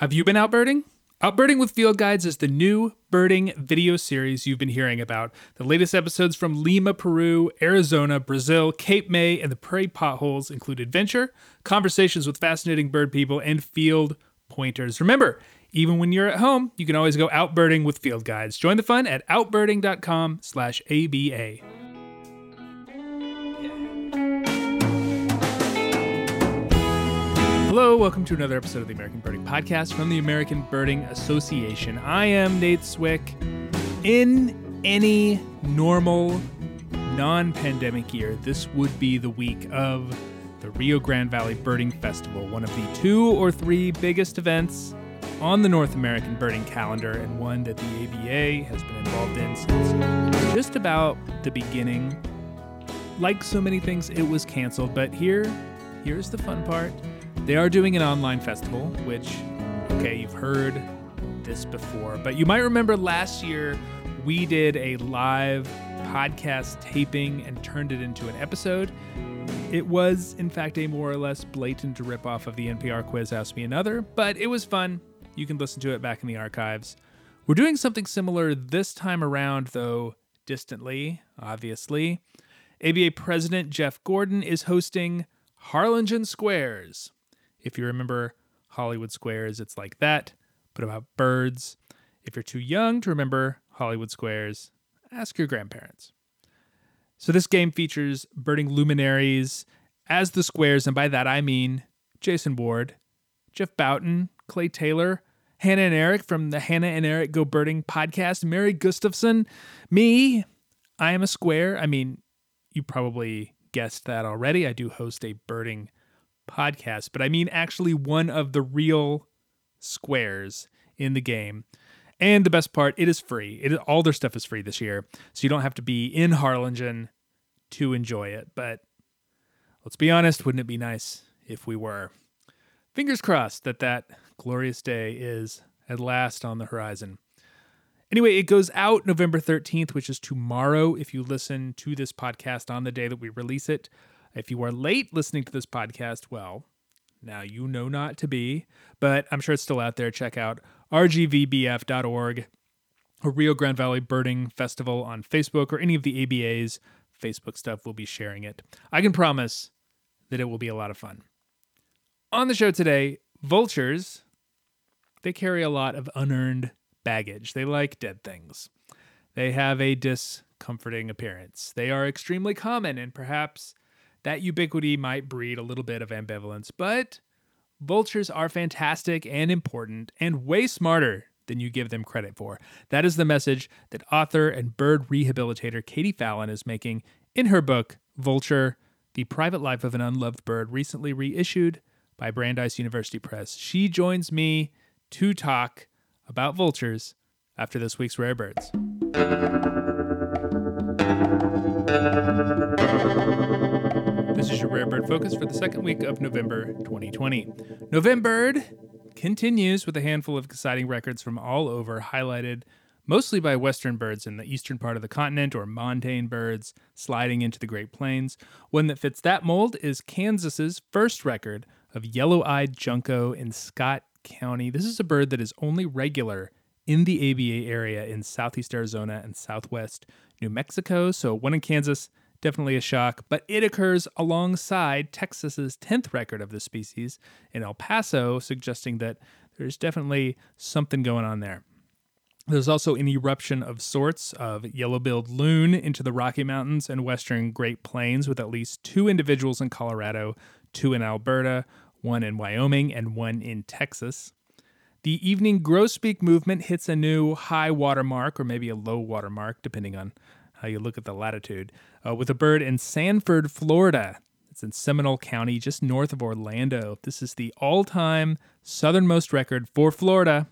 Have you been out birding? Outbirding with Field Guides is the new birding video series you've been hearing about. The latest episodes from Lima, Peru, Arizona, Brazil, Cape May, and the Prairie Potholes include adventure, conversations with fascinating bird people, and field pointers. Remember, even when you're at home, you can always go outbirding with Field Guides. Join the fun at outbirding.com slash ABA. Hello, welcome to another episode of the American Birding Podcast from the American Birding Association. I am Nate Swick. In any normal, non pandemic year, this would be the week of the Rio Grande Valley Birding Festival, one of the two or three biggest events on the North American birding calendar, and one that the ABA has been involved in since just about the beginning. Like so many things, it was canceled, but here, here's the fun part. They are doing an online festival, which, okay, you've heard this before, but you might remember last year we did a live podcast taping and turned it into an episode. It was, in fact, a more or less blatant ripoff of the NPR quiz Ask Me Another, but it was fun. You can listen to it back in the archives. We're doing something similar this time around, though distantly, obviously. ABA President Jeff Gordon is hosting Harlingen Squares, if you remember Hollywood Squares, it's like that, but about birds. If you're too young to remember Hollywood Squares, ask your grandparents. So this game features birding luminaries as the squares, and by that I mean Jason Ward, Jeff Bouton, Clay Taylor, Hannah and Eric from the Hannah and Eric Go Birding podcast, Mary Gustafson, me. I am a square. I mean, you probably guessed that already. I do host a birding podcast, but I mean actually one of the real squares in the game. And the best part, it is free. It all their stuff is free this year, so you don't have to be in Harlingen to enjoy it. But let's be honest, wouldn't it be nice if we were? Fingers crossed that that glorious day is at last on the horizon. Anyway, it goes out November 13th, which is tomorrow if you listen to this podcast on the day that we release it. If you are late listening to this podcast, well, now you know not to be, but I'm sure it's still out there. Check out rgvbf.org, a Rio Grande Valley Birding Festival on Facebook, or any of the ABA's Facebook stuff. We'll be sharing it. I can promise that it will be a lot of fun. On the show today, vultures, they carry a lot of unearned baggage. They like dead things. They have a discomforting appearance. They are extremely common and perhaps that ubiquity might breed a little bit of ambivalence, but vultures are fantastic and important and way smarter than you give them credit for. That is the message that author and bird rehabilitator Katie Fallon is making in her book, Vulture The Private Life of an Unloved Bird, recently reissued by Brandeis University Press. She joins me to talk about vultures after this week's Rare Birds. This is your Rare Bird Focus for the second week of November 2020. November continues with a handful of exciting records from all over, highlighted mostly by western birds in the eastern part of the continent or montane birds sliding into the Great Plains. One that fits that mold is Kansas's first record of yellow-eyed junco in Scott County. This is a bird that is only regular in the ABA area in southeast Arizona and southwest New Mexico. So one in Kansas, definitely a shock, but it occurs alongside Texas's 10th record of the species in El Paso, suggesting that there's definitely something going on there. There's also an eruption of sorts of yellow billed loon into the Rocky Mountains and western Great Plains, with at least two individuals in Colorado, two in Alberta, one in Wyoming, and one in Texas. The evening grosbeak movement hits a new high water mark, or maybe a low water mark, depending on how you look at the latitude, uh, with a bird in Sanford, Florida. It's in Seminole County, just north of Orlando. This is the all time southernmost record for Florida,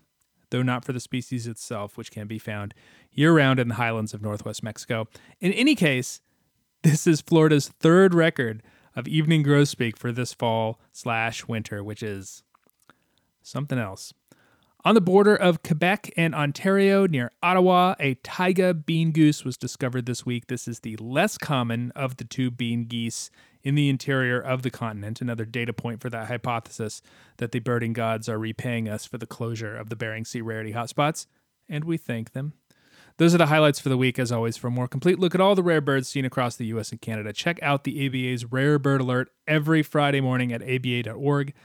though not for the species itself, which can be found year round in the highlands of northwest Mexico. In any case, this is Florida's third record of evening grosbeak for this fall slash winter, which is something else. On the border of Quebec and Ontario near Ottawa, a taiga bean goose was discovered this week. This is the less common of the two bean geese in the interior of the continent. Another data point for that hypothesis that the birding gods are repaying us for the closure of the Bering Sea rarity hotspots, and we thank them. Those are the highlights for the week. As always, for a more complete look at all the rare birds seen across the U.S. and Canada, check out the ABA's Rare Bird Alert every Friday morning at aba.org/rba,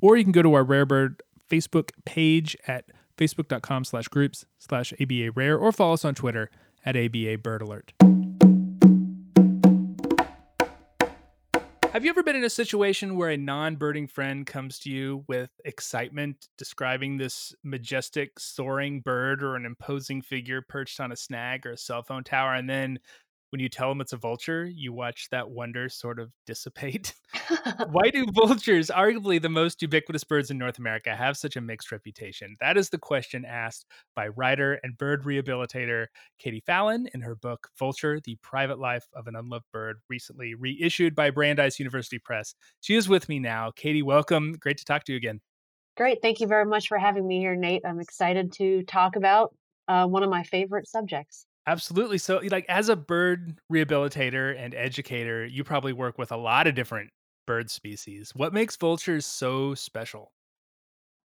or you can go to our Rare Bird Facebook page at facebook.com slash groups slash ABA Rare or follow us on Twitter at ABA Bird Alert. Have you ever been in a situation where a non birding friend comes to you with excitement describing this majestic soaring bird or an imposing figure perched on a snag or a cell phone tower, and then when you tell them it's a vulture, you watch that wonder sort of dissipate. Why do vultures, arguably the most ubiquitous birds in North America, have such a mixed reputation? That is the question asked by writer and bird rehabilitator Katie Fallon in her book Vulture The Private Life of an Unloved Bird, recently reissued by Brandeis University Press. She is with me now. Katie, welcome. Great to talk to you again. Great. Thank you very much for having me here, Nate. I'm excited to talk about uh, one of my favorite subjects. Absolutely. So, like, as a bird rehabilitator and educator, you probably work with a lot of different bird species. What makes vultures so special?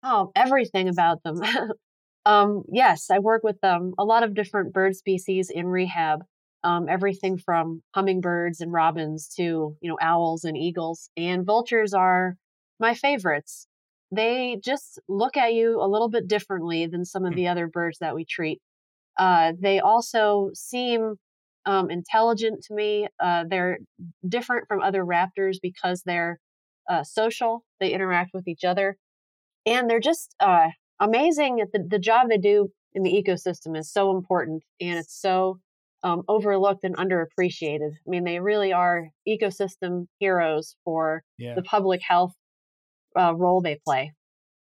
Oh, everything about them. um, yes, I work with um, a lot of different bird species in rehab. Um, everything from hummingbirds and robins to you know owls and eagles. And vultures are my favorites. They just look at you a little bit differently than some of hmm. the other birds that we treat. Uh, they also seem um, intelligent to me. Uh, they're different from other raptors because they're uh, social. They interact with each other, and they're just uh, amazing at the, the job they do in the ecosystem is so important, and it's so um, overlooked and underappreciated. I mean, they really are ecosystem heroes for yeah. the public health uh, role they play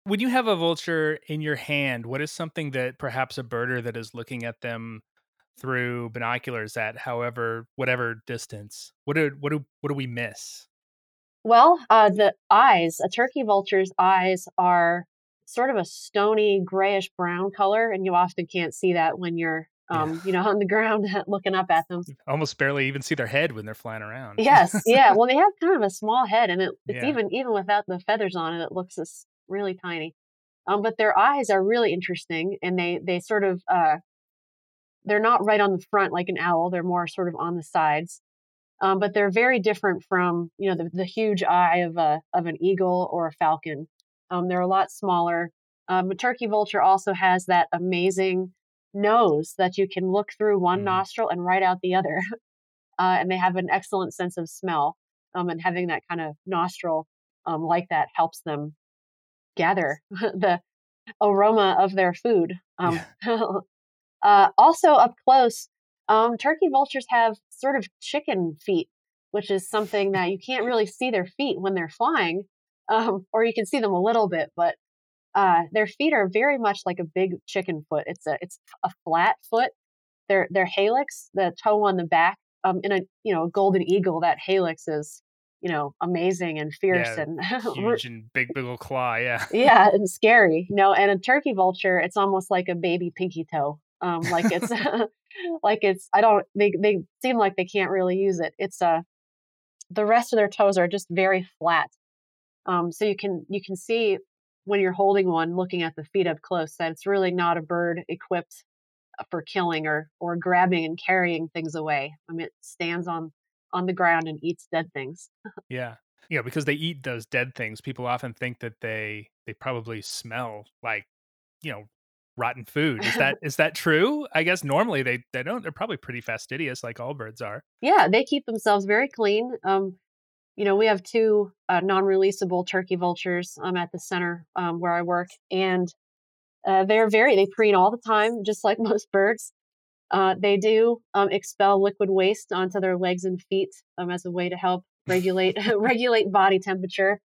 when you have a vulture in your hand, what is something that perhaps a birder that is looking at them through binoculars at however whatever distance, what do what do what do we miss? Well, uh, the eyes, a turkey vulture's eyes are sort of a stony grayish brown color, and you often can't see that when you're um, you know, on the ground looking up at them. Almost barely even see their head when they're flying around. yes, yeah. Well, they have kind of a small head, and it, it's yeah. even even without the feathers on it, it looks this really tiny. Um, but their eyes are really interesting, and they they sort of uh, they're not right on the front like an owl. They're more sort of on the sides. Um, but they're very different from you know the, the huge eye of a of an eagle or a falcon. Um, they're a lot smaller. Um, a turkey vulture also has that amazing nose that you can look through one mm. nostril and right out the other, uh, and they have an excellent sense of smell. Um, and having that kind of nostril um, like that helps them gather the aroma of their food. Um, yeah. uh, also, up close, um, turkey vultures have sort of chicken feet, which is something that you can't really see their feet when they're flying, um, or you can see them a little bit, but uh, their feet are very much like a big chicken foot. It's a it's a flat foot. Their their hallux, the toe on the back, um, in a you know golden eagle, that hallux is you know, amazing and fierce yeah, and huge and big, big old claw. Yeah. yeah. And scary. You know, and a turkey vulture, it's almost like a baby pinky toe. Um, like it's, like it's, I don't, they, they seem like they can't really use it. It's, uh, the rest of their toes are just very flat. Um, so you can, you can see when you're holding one, looking at the feet up close, that it's really not a bird equipped uh, for killing or, or grabbing and carrying things away. I mean, it stands on on the ground and eats dead things. yeah. Yeah, because they eat those dead things, people often think that they they probably smell like, you know, rotten food. Is that is that true? I guess normally they they don't. They're probably pretty fastidious, like all birds are. Yeah, they keep themselves very clean. Um, you know, we have two uh, non-releasable turkey vultures um, at the center um, where I work, and uh, they're very they preen all the time, just like most birds. Uh, they do um, expel liquid waste onto their legs and feet um, as a way to help regulate regulate body temperature,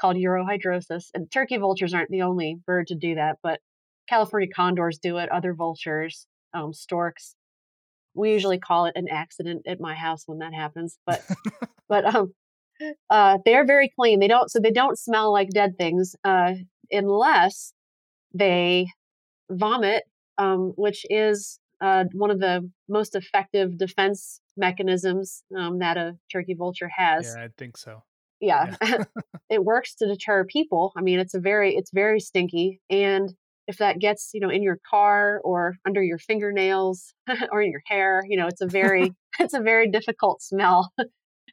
called urohydrosis. And turkey vultures aren't the only bird to do that, but California condors do it. Other vultures, um, storks. We usually call it an accident at my house when that happens, but but um, uh, they're very clean. They don't so they don't smell like dead things uh, unless they vomit, um, which is uh, one of the most effective defense mechanisms um, that a turkey vulture has. Yeah, I think so. Yeah, yeah. it works to deter people. I mean, it's a very it's very stinky, and if that gets you know in your car or under your fingernails or in your hair, you know, it's a very it's a very difficult smell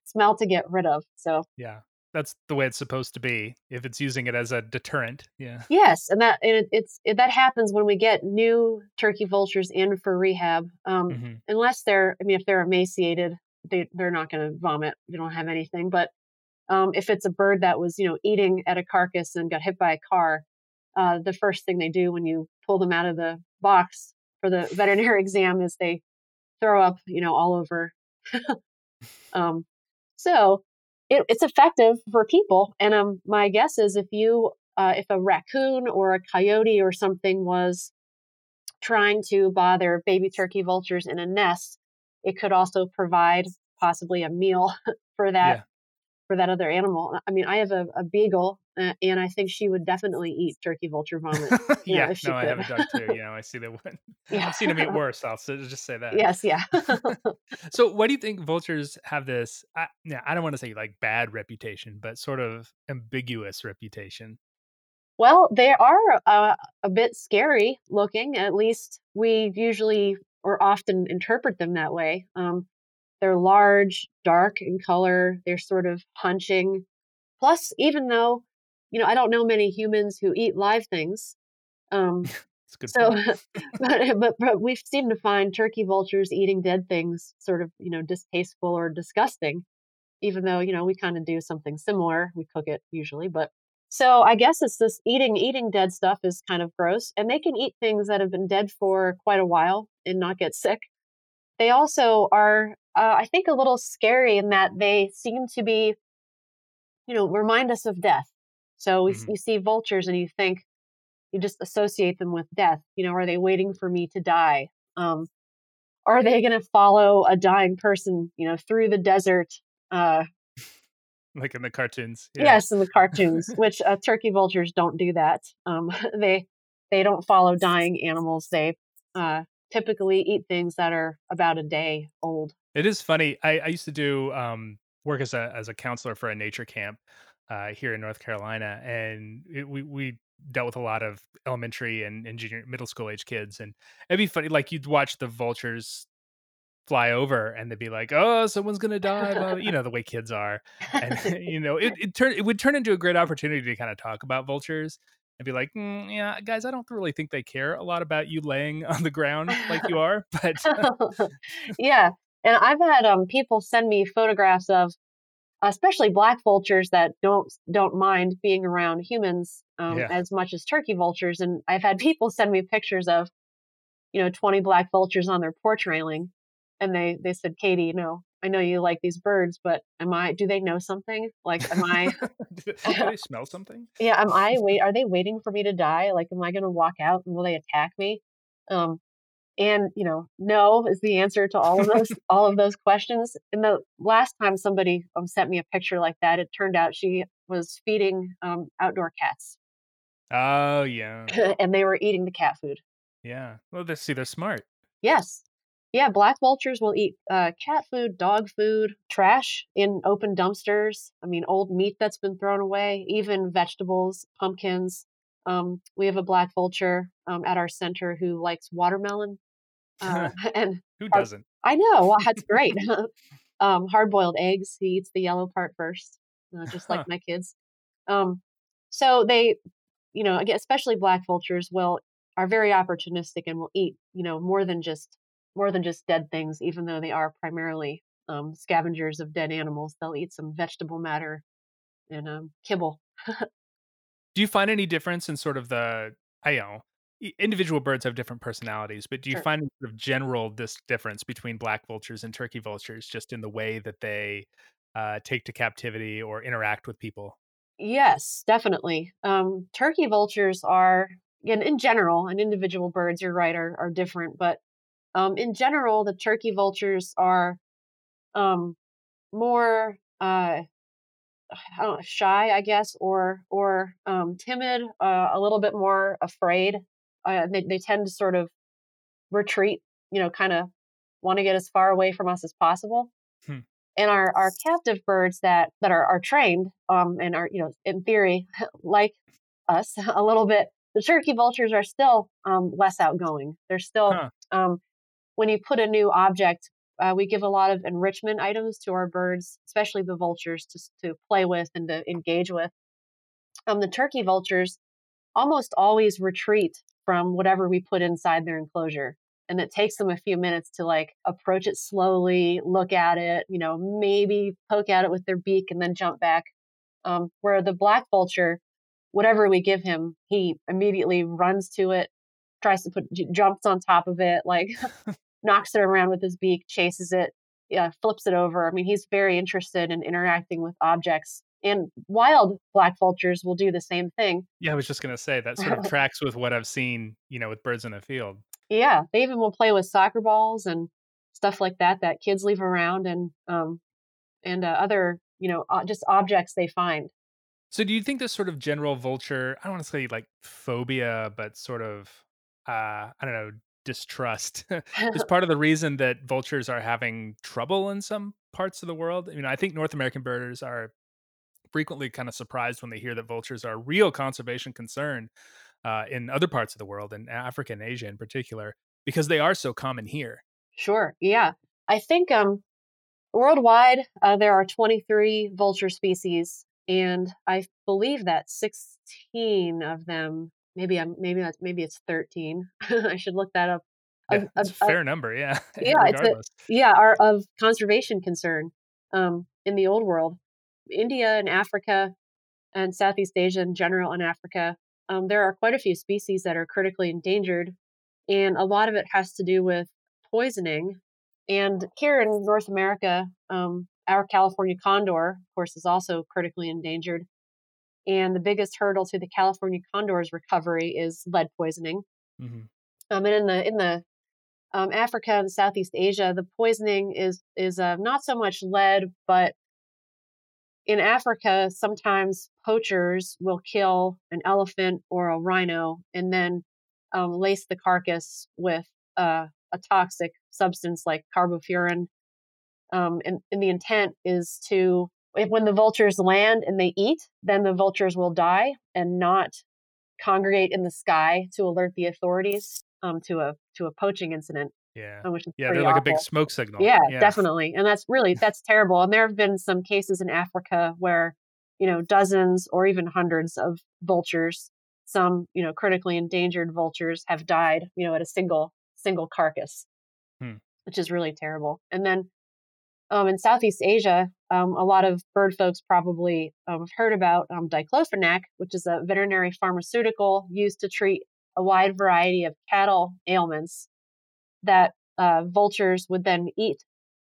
smell to get rid of. So yeah, that's the way it's supposed to be if it's using it as a deterrent yeah yes and that and it, it's it, that happens when we get new turkey vultures in for rehab um, mm-hmm. unless they're i mean if they're emaciated they they're not going to vomit they don't have anything but um, if it's a bird that was you know eating at a carcass and got hit by a car uh, the first thing they do when you pull them out of the box for the veterinary exam is they throw up you know all over um, so it, it's effective for people. And um, my guess is if you, uh, if a raccoon or a coyote or something was trying to bother baby turkey vultures in a nest, it could also provide possibly a meal for that for that other animal. I mean, I have a, a beagle, uh, and I think she would definitely eat turkey vulture vomit. yeah, know, no, could. I have a dog too. You know, I see that one. Yeah. I've seen them eat worse. I'll just say that. Yes, yeah. so, why do you think vultures have this? I, yeah, I don't want to say like bad reputation, but sort of ambiguous reputation. Well, they are uh, a bit scary looking. At least we usually or often interpret them that way. Um, they're large, dark in color. They're sort of punching. Plus, even though, you know, I don't know many humans who eat live things. Um, so, but, but, but we seem to find turkey vultures eating dead things sort of, you know, distasteful or disgusting, even though, you know, we kind of do something similar. We cook it usually, but so I guess it's this eating eating dead stuff is kind of gross, and they can eat things that have been dead for quite a while and not get sick. They also are uh, I think, a little scary in that they seem to be, you know, remind us of death. So we, mm-hmm. you see vultures and you think, you just associate them with death. You know, are they waiting for me to die? Um, are they going to follow a dying person, you know, through the desert? Uh, like in the cartoons. Yeah. Yes, in the cartoons, which uh, turkey vultures don't do that. Um, they they don't follow dying animals. They uh, typically eat things that are about a day old. It is funny. I, I used to do um, work as a as a counselor for a nature camp uh, here in North Carolina, and it, we we dealt with a lot of elementary and, and junior middle school age kids, and it'd be funny. Like you'd watch the vultures fly over, and they'd be like, "Oh, someone's gonna die," blah, you know the way kids are, and you know it it turn it would turn into a great opportunity to kind of talk about vultures and be like, mm, yeah, guys, I don't really think they care a lot about you laying on the ground like you are, but yeah, and I've had um, people send me photographs of, especially black vultures that don't don't mind being around humans um, yeah. as much as turkey vultures. And I've had people send me pictures of, you know, twenty black vultures on their porch railing, and they they said, Katie, you know, I know you like these birds, but am I? Do they know something? Like, am I? do they smell something? Yeah, am I? Wait, are they waiting for me to die? Like, am I going to walk out and will they attack me? Um, and you know no is the answer to all of those all of those questions and the last time somebody um, sent me a picture like that it turned out she was feeding um, outdoor cats. Oh yeah. And they were eating the cat food. Yeah. Well they see they're smart. Yes. Yeah black vultures will eat uh, cat food dog food trash in open dumpsters. I mean old meat that's been thrown away even vegetables pumpkins. Um, we have a black vulture um, at our center who likes watermelon uh, and who doesn't? I know. Well, that's great. um, hard boiled eggs. He eats the yellow part first, uh, just like my kids. Um, so they, you know, especially black vultures will are very opportunistic and will eat, you know, more than just more than just dead things. Even though they are primarily um, scavengers of dead animals, they'll eat some vegetable matter and um, kibble. Do you find any difference in sort of the I know individual birds have different personalities, but do you sure. find sort of general this difference between black vultures and turkey vultures just in the way that they uh, take to captivity or interact with people? Yes, definitely. Um, turkey vultures are, again, in general, and individual birds, you're right, are, are different, but um, in general, the turkey vultures are um, more uh, I don't know, shy, I guess, or or um, timid, uh, a little bit more afraid. Uh, they they tend to sort of retreat, you know, kind of want to get as far away from us as possible. Hmm. And our, our captive birds that that are, are trained um, and are you know in theory like us a little bit, the turkey vultures are still um, less outgoing. They're still huh. um, when you put a new object uh, we give a lot of enrichment items to our birds, especially the vultures, to, to play with and to engage with. Um, the turkey vultures almost always retreat from whatever we put inside their enclosure. And it takes them a few minutes to like approach it slowly, look at it, you know, maybe poke at it with their beak and then jump back. Um, where the black vulture, whatever we give him, he immediately runs to it, tries to put, jumps on top of it, like knocks it around with his beak, chases it, yeah, flips it over. I mean, he's very interested in interacting with objects. And wild black vultures will do the same thing. Yeah, I was just going to say that sort of tracks with what I've seen, you know, with birds in the field. Yeah, they even will play with soccer balls and stuff like that that kids leave around and um and uh, other, you know, just objects they find. So do you think this sort of general vulture, I don't want to say like phobia, but sort of uh I don't know, distrust is part of the reason that vultures are having trouble in some parts of the world. I mean, I think North American birders are frequently kind of surprised when they hear that vultures are a real conservation concern uh, in other parts of the world, in Africa and Asia in particular, because they are so common here. Sure. Yeah. I think um, worldwide uh, there are 23 vulture species, and I believe that 16 of them maybe I'm maybe that's maybe it's 13. I should look that up. Yeah, a, a, fair a, number, yeah. Yeah, it's a, yeah, are of conservation concern um, in the old world. India and Africa and Southeast Asia in general and Africa, um, there are quite a few species that are critically endangered, and a lot of it has to do with poisoning. And here in North America, um, our California condor, of course, is also critically endangered. And the biggest hurdle to the California condor's recovery is lead poisoning. Mm-hmm. Um, and in the in the um, Africa and Southeast Asia, the poisoning is is uh, not so much lead, but in Africa, sometimes poachers will kill an elephant or a rhino and then um, lace the carcass with uh, a toxic substance like carbofuran. Um, and, and the intent is to if when the vultures land and they eat, then the vultures will die and not congregate in the sky to alert the authorities um, to a to a poaching incident. Yeah, which is yeah, they're like awful. a big smoke signal. Yeah, yeah, definitely, and that's really that's terrible. And there have been some cases in Africa where you know dozens or even hundreds of vultures, some you know critically endangered vultures, have died you know at a single single carcass, hmm. which is really terrible. And then um, in Southeast Asia, um, a lot of bird folks probably um, have heard about um, diclofenac, which is a veterinary pharmaceutical used to treat a wide variety of cattle ailments that uh, vultures would then eat.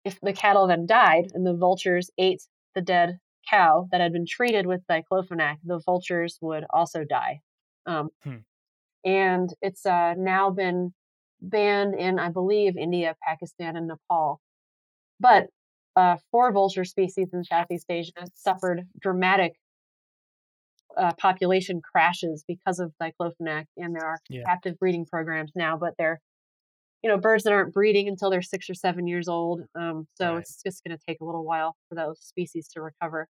If the cattle then died and the vultures ate the dead cow that had been treated with diclofenac, the vultures would also die. Um, hmm. And it's uh, now been banned in, I believe, India, Pakistan, and Nepal. But uh, four vulture species in Southeast Asia suffered dramatic uh, population crashes because of diclofenac, and there are yeah. captive breeding programs now, but they're you know birds that aren't breeding until they're six or seven years old. Um, so right. it's just going to take a little while for those species to recover.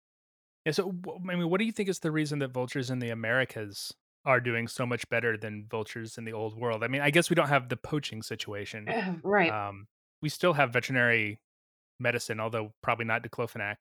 Yeah. So I mean, what do you think is the reason that vultures in the Americas are doing so much better than vultures in the old world? I mean, I guess we don't have the poaching situation, right? Um, we still have veterinary medicine, although probably not diclofenac.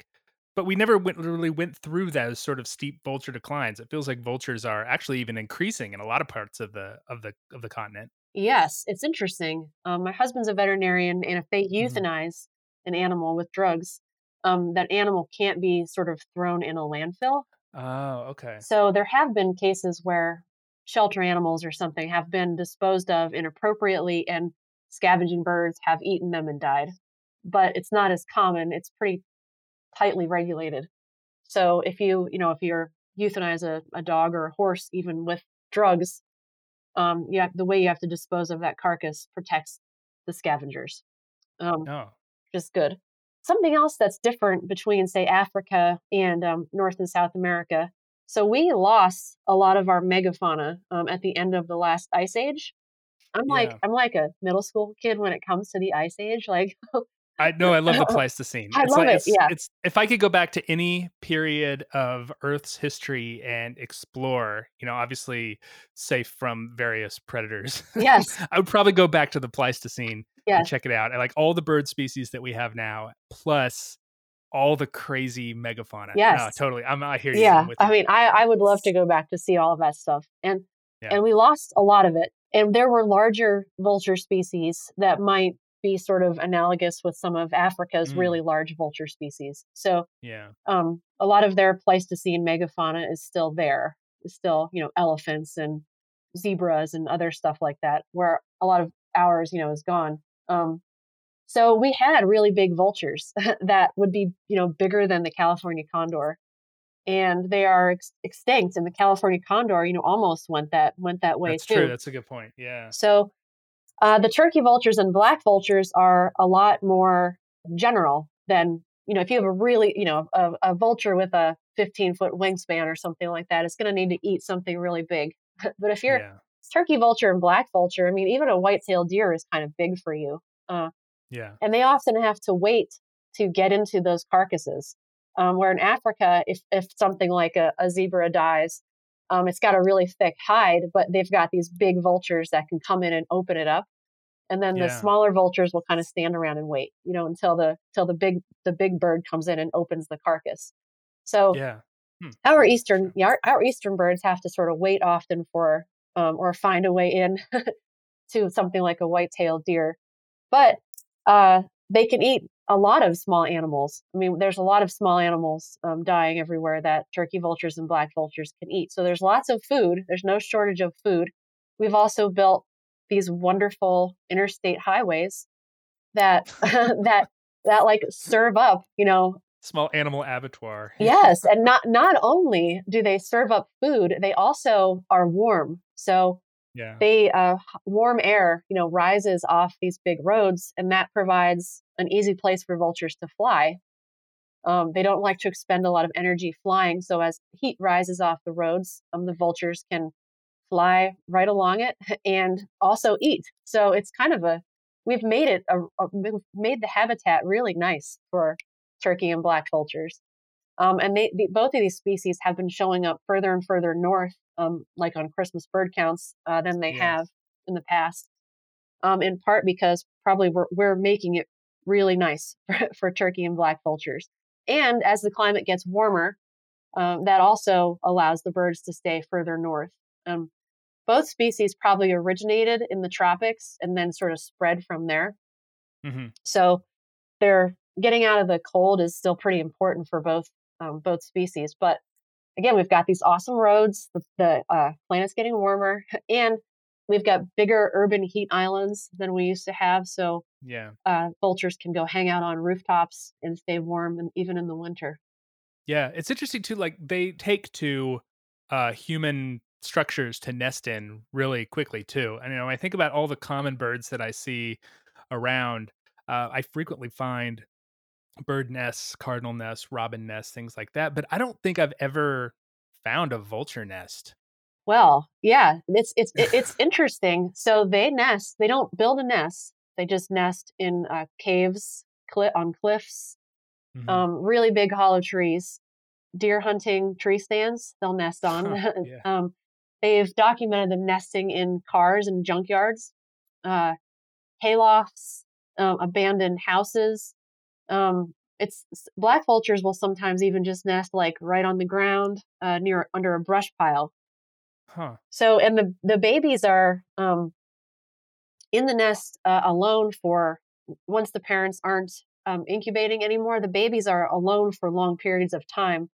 But we never went, literally went through those sort of steep vulture declines. It feels like vultures are actually even increasing in a lot of parts of the of the of the continent. Yes, it's interesting. Um, my husband's a veterinarian, and if they mm-hmm. euthanize an animal with drugs, um, that animal can't be sort of thrown in a landfill. Oh, okay. So there have been cases where shelter animals or something have been disposed of inappropriately, and scavenging birds have eaten them and died but it's not as common. It's pretty tightly regulated. So if you, you know, if you're euthanize a, a dog or a horse, even with drugs, um, have, the way you have to dispose of that carcass protects the scavengers. Um, oh. Just good. something else that's different between, say, Africa and um, North and South America. So we lost a lot of our megafauna um, at the end of the last ice age. I'm yeah. like I'm like a middle school kid when it comes to the ice age. Like I know I love the Pleistocene. I it's love like, it. It's, yeah. It's if I could go back to any period of Earth's history and explore, you know, obviously safe from various predators. Yes. I would probably go back to the Pleistocene yes. and check it out. I like all the bird species that we have now, plus all the crazy megafauna. Yes. No, totally. I'm I hear you. Yeah. I mean, I, I would love to go back to see all of that stuff. And yeah. and we lost a lot of it. And there were larger vulture species that might be sort of analogous with some of Africa's mm. really large vulture species. So yeah, um, a lot of their Pleistocene megafauna is still there. It's still you know elephants and zebras and other stuff like that, where a lot of ours you know is gone. Um, so we had really big vultures that would be you know bigger than the California condor, and they are ex- extinct. And the California condor you know almost went that went that way That's too. true. That's a good point. Yeah. So uh, the turkey vultures and black vultures are a lot more general than, you know, if you have a really, you know, a, a vulture with a 15 foot wingspan or something like that, it's going to need to eat something really big. but if you're yeah. turkey vulture and black vulture, I mean, even a white tailed deer is kind of big for you. Uh, yeah. And they often have to wait to get into those carcasses. Um, where in Africa, if, if something like a, a zebra dies, um, it's got a really thick hide, but they've got these big vultures that can come in and open it up. And then yeah. the smaller vultures will kind of stand around and wait, you know, until the until the big the big bird comes in and opens the carcass. So yeah. Hmm. Our eastern yeah, our, our, eastern birds have to sort of wait often for um, or find a way in to something like a white-tailed deer, but uh, they can eat a lot of small animals. I mean, there's a lot of small animals um, dying everywhere that turkey vultures and black vultures can eat. So there's lots of food. There's no shortage of food. We've also built these wonderful interstate highways that that that like serve up, you know, small animal abattoir. yes, and not not only do they serve up food, they also are warm. So yeah. They uh, warm air, you know, rises off these big roads, and that provides an easy place for vultures to fly. Um, they don't like to expend a lot of energy flying, so as heat rises off the roads, um, the vultures can fly right along it and also eat. So it's kind of a we've made it a, a we've made the habitat really nice for turkey and black vultures. Um, and they, the, both of these species have been showing up further and further north, um, like on Christmas bird counts, uh, than they have in the past. Um, in part because probably we're, we're making it really nice for, for, turkey and black vultures. And as the climate gets warmer, um, that also allows the birds to stay further north. Um, both species probably originated in the tropics and then sort of spread from there. Mm-hmm. So they're getting out of the cold is still pretty important for both um, both species. But again, we've got these awesome roads. The, the uh, planet's getting warmer, and we've got bigger urban heat islands than we used to have. So yeah, uh, vultures can go hang out on rooftops and stay warm, and even in the winter. Yeah, it's interesting too. Like they take to uh, human structures to nest in really quickly too. And you know, I think about all the common birds that I see around. Uh, I frequently find bird nests, cardinal nests, robin nests, things like that. But I don't think I've ever found a vulture nest. Well, yeah, it's it's it's interesting. So they nest. They don't build a nest. They just nest in uh, caves, cli- on cliffs, mm-hmm. um, really big hollow trees, deer hunting tree stands. They'll nest on. yeah. um, they've documented them nesting in cars and junkyards, uh, haylofts, um, abandoned houses, um, it's black vultures will sometimes even just nest like right on the ground uh, near under a brush pile. Huh. So and the the babies are um, in the nest uh, alone for once the parents aren't um, incubating anymore. The babies are alone for long periods of time,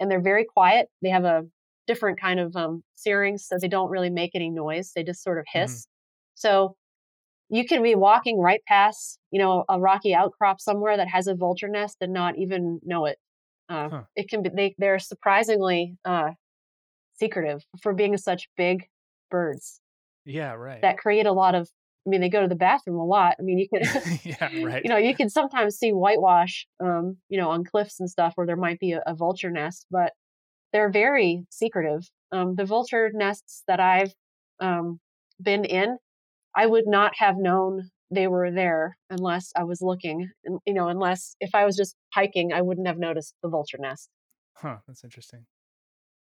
and they're very quiet. They have a different kind of um, syrinx, so they don't really make any noise. They just sort of hiss. Mm-hmm. So you can be walking right past, you know, a rocky outcrop somewhere that has a vulture nest and not even know it. Uh, huh. It can be they they're surprisingly uh, secretive for being such big birds. Yeah, right. That create a lot of I mean, they go to the bathroom a lot. I mean, you can, yeah, right. you know, you can sometimes see whitewash, um, you know, on cliffs and stuff where there might be a, a vulture nest, but they're very secretive. Um, the vulture nests that I've um, been in, I would not have known they were there unless I was looking. You know, unless if I was just hiking, I wouldn't have noticed the vulture nest. Huh, that's interesting.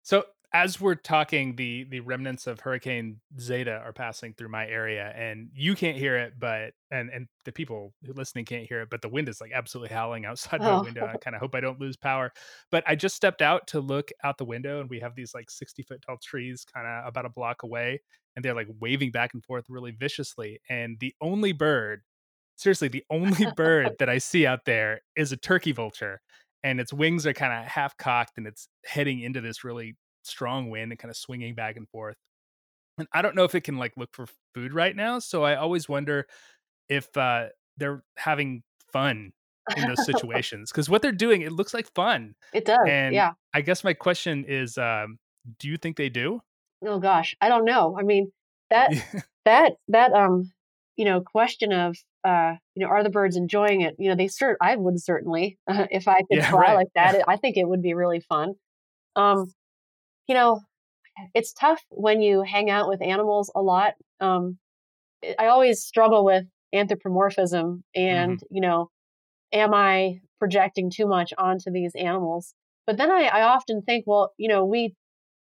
So as we're talking, the the remnants of Hurricane Zeta are passing through my area, and you can't hear it, but and and the people listening can't hear it, but the wind is like absolutely howling outside oh. my window. I kind of hope I don't lose power. But I just stepped out to look out the window, and we have these like sixty foot tall trees, kind of about a block away, and they're like waving back and forth really viciously. And the only bird, seriously, the only bird that I see out there is a turkey vulture and its wings are kind of half cocked and it's heading into this really strong wind and kind of swinging back and forth. And I don't know if it can like look for food right now, so I always wonder if uh, they're having fun in those situations because what they're doing it looks like fun. It does. And yeah. I guess my question is, um, do you think they do? Oh gosh, I don't know. I mean that that that um you know question of uh, you know, are the birds enjoying it? You know, they cert. I would certainly, uh, if I could yeah, fly right. like that. I think it would be really fun. Um, you know, it's tough when you hang out with animals a lot. Um, I always struggle with anthropomorphism, and mm-hmm. you know, am I projecting too much onto these animals? But then I, I often think, well, you know, we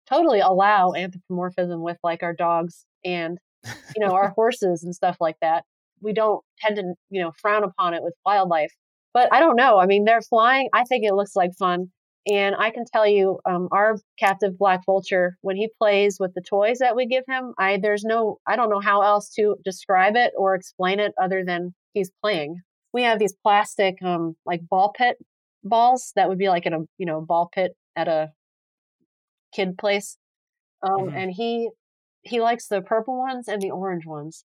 totally allow anthropomorphism with like our dogs and you know our horses and stuff like that we don't tend to you know frown upon it with wildlife but i don't know i mean they're flying i think it looks like fun and i can tell you um, our captive black vulture when he plays with the toys that we give him i there's no i don't know how else to describe it or explain it other than he's playing we have these plastic um, like ball pit balls that would be like in a you know ball pit at a kid place um, mm-hmm. and he he likes the purple ones and the orange ones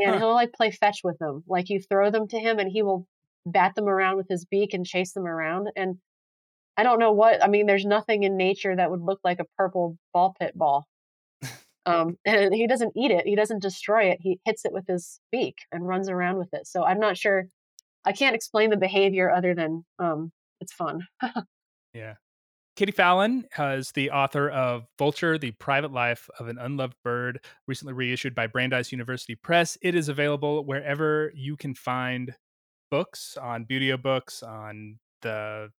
and he'll like play fetch with them. Like you throw them to him and he will bat them around with his beak and chase them around. And I don't know what I mean, there's nothing in nature that would look like a purple ball pit ball. Um, and he doesn't eat it, he doesn't destroy it, he hits it with his beak and runs around with it. So I'm not sure I can't explain the behavior other than um, it's fun. yeah. Katie Fallon is the author of Vulture, The Private Life of an Unloved Bird, recently reissued by Brandeis University Press. It is available wherever you can find books on Books, on the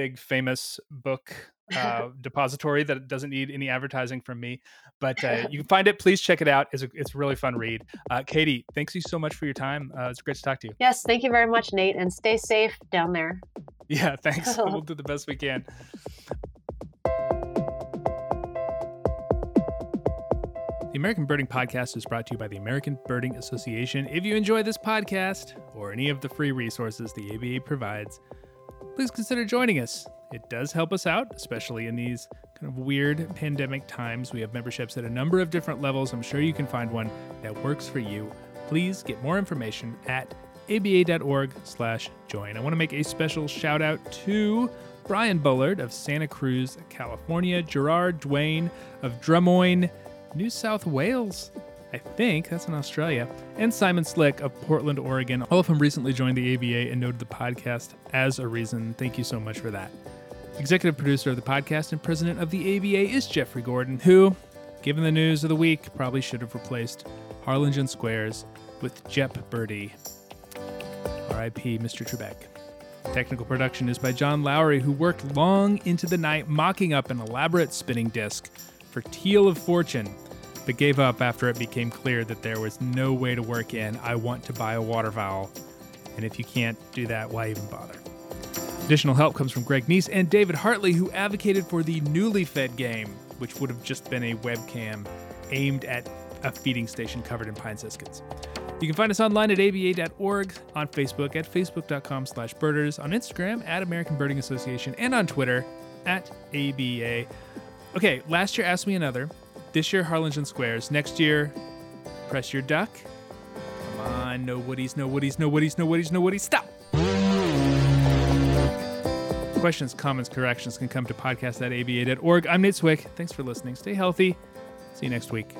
big famous book uh, depository that doesn't need any advertising from me. But uh, you can find it. Please check it out. It's a, it's a really fun read. Uh, Katie, thanks you so much for your time. Uh, it's great to talk to you. Yes, thank you very much, Nate, and stay safe down there. Yeah, thanks. we'll do the best we can. The American Birding Podcast is brought to you by the American Birding Association. If you enjoy this podcast or any of the free resources the ABA provides, please consider joining us. It does help us out, especially in these kind of weird pandemic times. We have memberships at a number of different levels. I'm sure you can find one that works for you. Please get more information at aba.org slash join. I want to make a special shout out to Brian Bullard of Santa Cruz, California, Gerard Dwayne of Drummoyne, New South Wales, I think that's in Australia, and Simon Slick of Portland, Oregon. All of them recently joined the ABA and noted the podcast as a reason. Thank you so much for that. Executive producer of the podcast and president of the ABA is Jeffrey Gordon, who, given the news of the week, probably should have replaced Harlingen Squares with Jep Birdie. R.I.P. Mr. Trebek. Technical production is by John Loghry, who worked long into the night mocking up an elaborate spinning disc for Teal of Fortune, but gave up after it became clear that there was no way to work in I want to buy a waterfowl. And if you can't do that, why even bother? Additional help comes from Greg Neise and David Hartley, who advocated for the newly fed game, which would have just been a webcam aimed at a feeding station covered in pine siskins. You can find us online at aba.org, on Facebook at facebook.com slash birders, on Instagram at American Birding Association, and on Twitter at ABA. Okay, last year Ask Me Another. This year Harlingen Squares. Next year, Press Your Duck. Come on, no woodies, no woodies, no woodies, no woodies, no woodies. Stop! Questions, comments, corrections can come to podcast at aba.org. I'm Nate Swick. Thanks for listening. Stay healthy. See you next week.